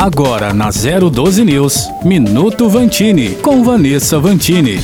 Agora na 012 News, Minuto Vantini, com Vanessa Vantini.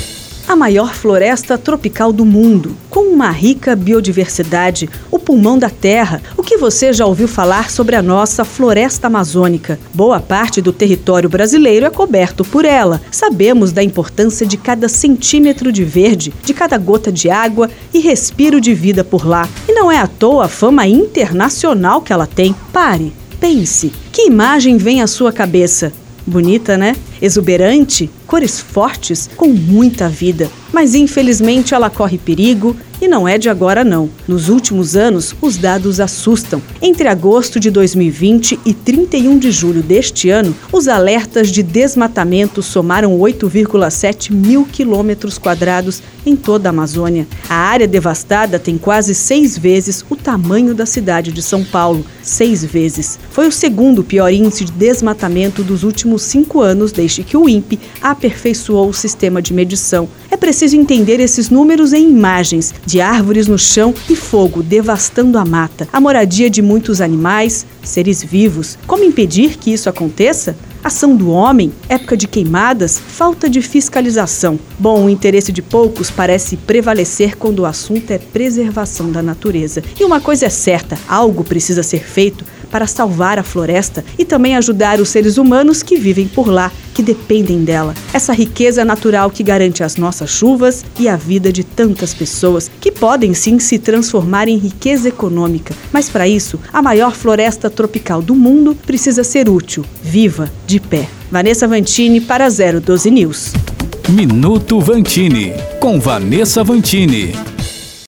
A maior floresta tropical do mundo, com uma rica biodiversidade, o pulmão da Terra. O que você já ouviu falar sobre a nossa floresta amazônica? Boa parte do território brasileiro é coberto por ela. Sabemos da importância de cada centímetro de verde, de cada gota de água e respiro de vida por lá. E não é à toa a fama internacional que ela tem. Pare Pense, que imagem vem à sua cabeça? Bonita, né? Exuberante, cores fortes, com muita vida. Mas infelizmente ela corre perigo e não é de agora não. Nos últimos anos, os dados assustam. Entre agosto de 2020 e 31 de julho deste ano, os alertas de desmatamento somaram 8,7 mil quilômetros quadrados em toda a Amazônia. A área devastada tem quase seis vezes o tamanho da cidade de São Paulo. Seis vezes. Foi o segundo pior índice de desmatamento dos últimos cinco anos desde que o INPE aperfeiçoou o sistema de medição. É preciso entender esses números em imagens de árvores no chão e fogo devastando a mata, a moradia de muitos animais, seres vivos. Como impedir que isso aconteça? Ação do homem, época de queimadas, falta de fiscalização. Bom, o interesse de poucos parece prevalecer quando o assunto é preservação da natureza. E uma coisa é certa: algo precisa ser feito para salvar a floresta e também ajudar os seres humanos que vivem por lá, que dependem dela. Essa riqueza natural que garante as nossas chuvas e a vida de tantas pessoas que podem sim se transformar em riqueza econômica. Mas para isso, a maior floresta tropical do mundo precisa ser útil, viva, de pé. Vanessa Vantini para 012 News. Minuto Vantini, com Vanessa Vantini.